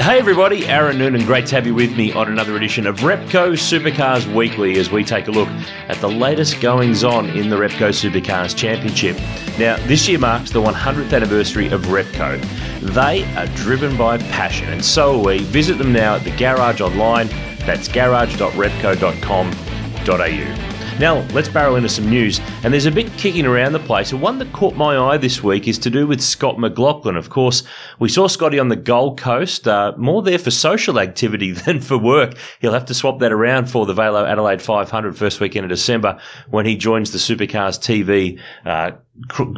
Hey everybody, Aaron Noonan, great to have you with me on another edition of Repco Supercars Weekly as we take a look at the latest goings on in the Repco Supercars Championship. Now, this year marks the 100th anniversary of Repco. They are driven by passion, and so are we. Visit them now at the Garage Online. That's garage.repco.com.au. Now, let's barrel into some news. And there's a bit kicking around the place. And one that caught my eye this week is to do with Scott McLaughlin. Of course, we saw Scotty on the Gold Coast, uh, more there for social activity than for work. He'll have to swap that around for the VAILO Adelaide 500 first weekend of December when he joins the Supercars TV. Uh,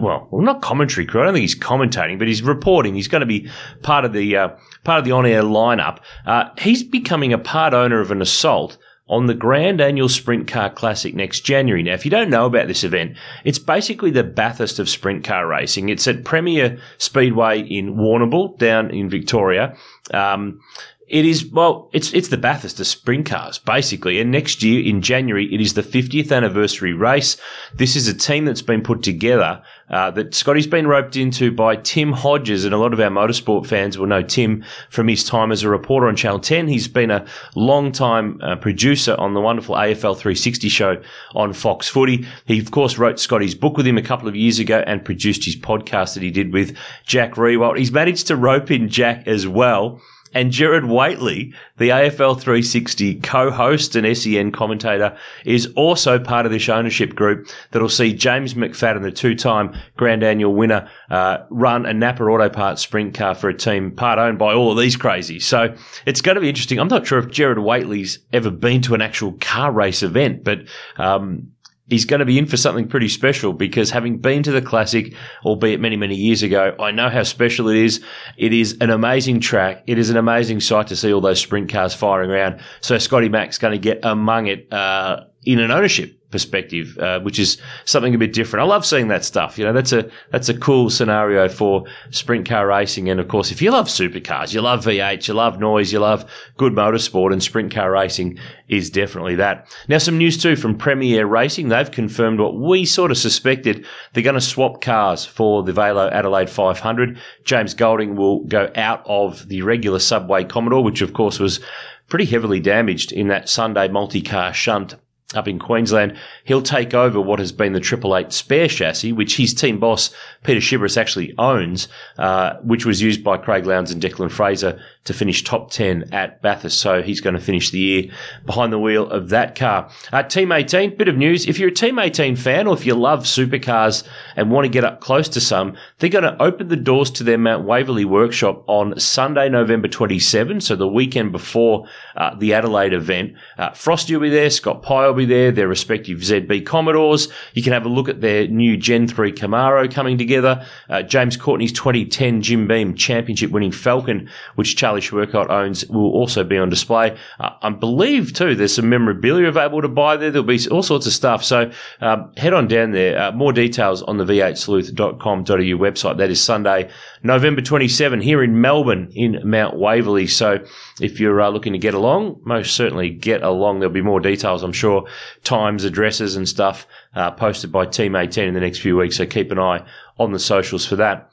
well, not commentary crew. I don't think he's commentating, but he's reporting. He's going to be part of the uh, part of the on-air lineup. Uh, he's becoming a part owner of an assault on the Grand Annual Sprint Car Classic next January. Now, if you don't know about this event, it's basically the Bathurst of sprint car racing. It's at Premier Speedway in Warrnambool down in Victoria. Um, it is well, it's it's the Bathurst sprint cars basically, and next year in January it is the 50th anniversary race. This is a team that's been put together uh, that Scotty's been roped into by Tim Hodges, and a lot of our motorsport fans will know Tim from his time as a reporter on Channel 10. He's been a long time uh, producer on the wonderful AFL 360 show on Fox Footy. He of course wrote Scotty's book with him a couple of years ago and produced his podcast that he did with Jack Riewoldt. He's managed to rope in Jack as well and Gerard Whateley, the AFL 360 co-host and SEN commentator, is also part of this ownership group that'll see James McFadden, the two-time Grand Annual winner, uh, run a Napa Auto Parts sprint car for a team part owned by all of these crazies. So it's going to be interesting. I'm not sure if Gerard Whateley's ever been to an actual car race event, but um, he's going to be in for something pretty special because having been to the classic, albeit many, many years ago, I know how special it is. It is an amazing track. It is an amazing sight to see all those sprint cars firing around. So Scotty Mac's going to get among it, uh, in an ownership perspective, uh, which is something a bit different. I love seeing that stuff. You know, that's a that's a cool scenario for sprint car racing. And of course, if you love supercars, you love V8, you love noise, you love good motorsport, and sprint car racing is definitely that. Now, some news too from PremiAir Racing. They've confirmed what we sort of suspected. They're going to swap cars for the VAILO Adelaide 500. James Golding will go out of the regular Subway Commodore, which of course was pretty heavily damaged in that Sunday multi-car shunt up in Queensland, he'll take over what has been the Triple Eight spare chassis, which his team boss Peter Xiberras actually owns, uh, which was used by Craig Lowndes and Declan Fraser to finish top ten at Bathurst. So he's going to finish the year behind the wheel of that car. Uh, team 18, bit of news: if you're a Team 18 fan or if you love supercars and want to get up close to some, they're going to open the doors to their Mount Waverley workshop on Sunday, November 27, so the weekend before uh, the Adelaide event. Uh, Frosty will be there, Scott Pye will be there, their respective ZB Commodores. You can have a look at their new Gen 3 Camaro coming together. Uh, James Courtney's 2010 Jim Beam Championship winning Falcon, which Charlie owns, will also be on display. Uh, I believe too, there's some memorabilia available to buy there. There'll be all sorts of stuff. So um, head on down there. Uh, more details on the v8sleuth.com.au website. That is Sunday, November 27 here in Melbourne in Mount Waverley. So if you're uh, looking to get along, most certainly get along. There'll be more details, I'm sure, times, addresses and stuff uh, posted by Team 18 in the next few weeks. So keep an eye on the socials for that.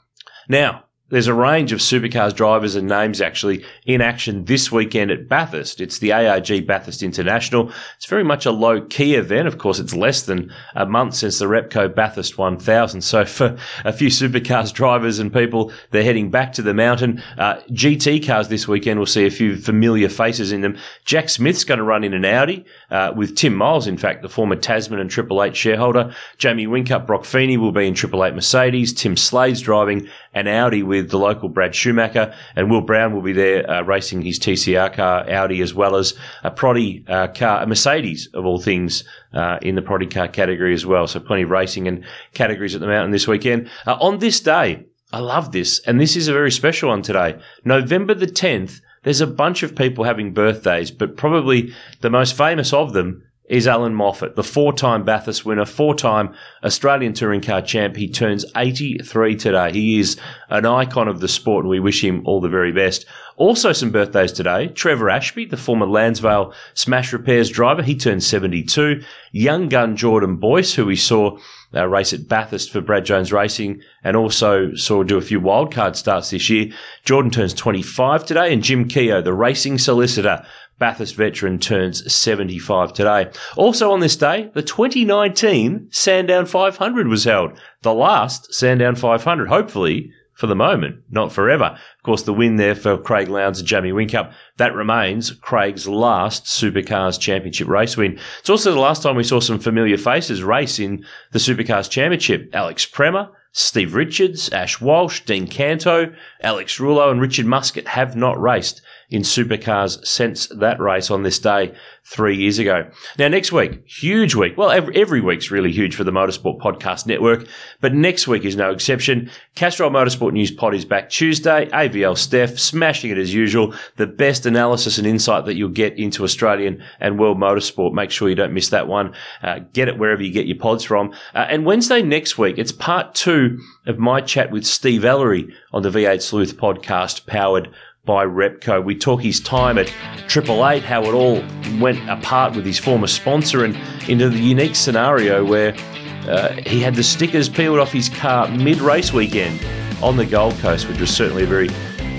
Now, there's a range of supercars drivers and names actually in action this weekend at Bathurst. It's the ARG Bathurst International. It's very much a low key event. Of course, it's less than a month since the Repco Bathurst 1000. So for a few supercars drivers and people, they're heading back to the mountain. Uh, GT cars this weekend will see a few familiar faces in them. Jack Smith's going to run in an Audi uh, with Tim Miles, in fact, the former Tasman and Triple Eight shareholder. Jamie Whincup Brock Feeney will be in Triple Eight Mercedes. Tim Slade's driving an Audi with the local Brad Schumacher, and Will Brown will be there uh, racing his TCR car Audi as well as a Proddy uh, car, a Mercedes of all things uh, in the Proddy car category as well. So plenty of racing and categories at the mountain this weekend. Uh, on this day, I love this. And this is a very special one today. November the 10th, there's a bunch of people having birthdays, but probably the most famous of them is Allan Moffat, the four time Bathurst winner, four time Australian touring car champ. He turns 83 today. He is an icon of the sport and we wish him all the very best. Also some birthdays today. Trevor Ashby, the former Lansvale Smash Repairs driver. He turns 72. Young gun Jordan Boyce, who we saw uh, race at Bathurst for Brad Jones Racing and also saw do a few wildcard starts this year. Jordan turns 25 today and Jim Keogh, the racing solicitor, Bathurst veteran turns 75 today. Also on this day, the 2019 Sandown 500 was held. The last Sandown 500, hopefully for the moment, not forever. Of course, the win there for Craig Lowndes and Jamie Whincup, that remains Craig's last Supercars Championship race win. It's also the last time we saw some familiar faces race in the Supercars Championship. Alex Premat, Steve Richards, Ash Walsh, Dean Canto, Alex Rullo and Richard Muscat have not raced in supercars since that race on this day three years ago. Now, next week, huge week. Well, every, every week's really huge for the Motorsport Podcast Network, but next week is no exception. Castrol Motorsport News Pod is back Tuesday. AVL Steph smashing it as usual. The best analysis and insight that you'll get into Australian and world motorsport. Make sure you don't miss that one. Uh, get it wherever you get your pods from. Uh, and Wednesday next week, it's part two of my chat with Steve Ellery on the V8 Sleuth podcast powered by Repco. We talk his time at Triple Eight, how it all went apart with his former sponsor, and into the unique scenario where uh, he had the stickers peeled off his car mid race weekend on the Gold Coast, which was certainly a very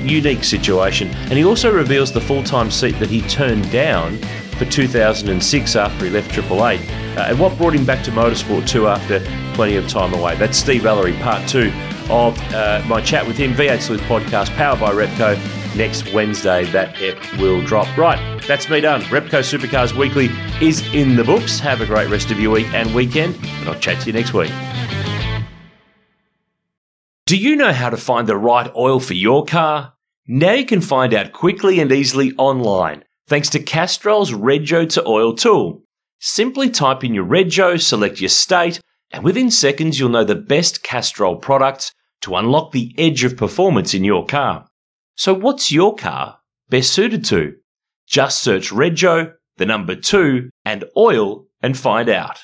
unique situation. And he also reveals the full time seat that he turned down for 2006 after he left Triple Eight, uh, and what brought him back to motorsport too after plenty of time away. That's Steve Ellery, part two of uh, my chat with him, V8 Sleuth podcast, powered by Repco next Wednesday that it will drop. Right, that's me done. Repco Supercars Weekly is in the books. Have a great rest of your week and weekend, and I'll chat to you next week. Do you know how to find the right oil for your car? Now you can find out quickly and easily online thanks to Castrol's Rego to Oil tool. Simply type in your Rego, select your state, and within seconds you'll know the best Castrol products to unlock the edge of performance in your car. So what's your car best suited to? Just search Rego, the number two, and oil and find out.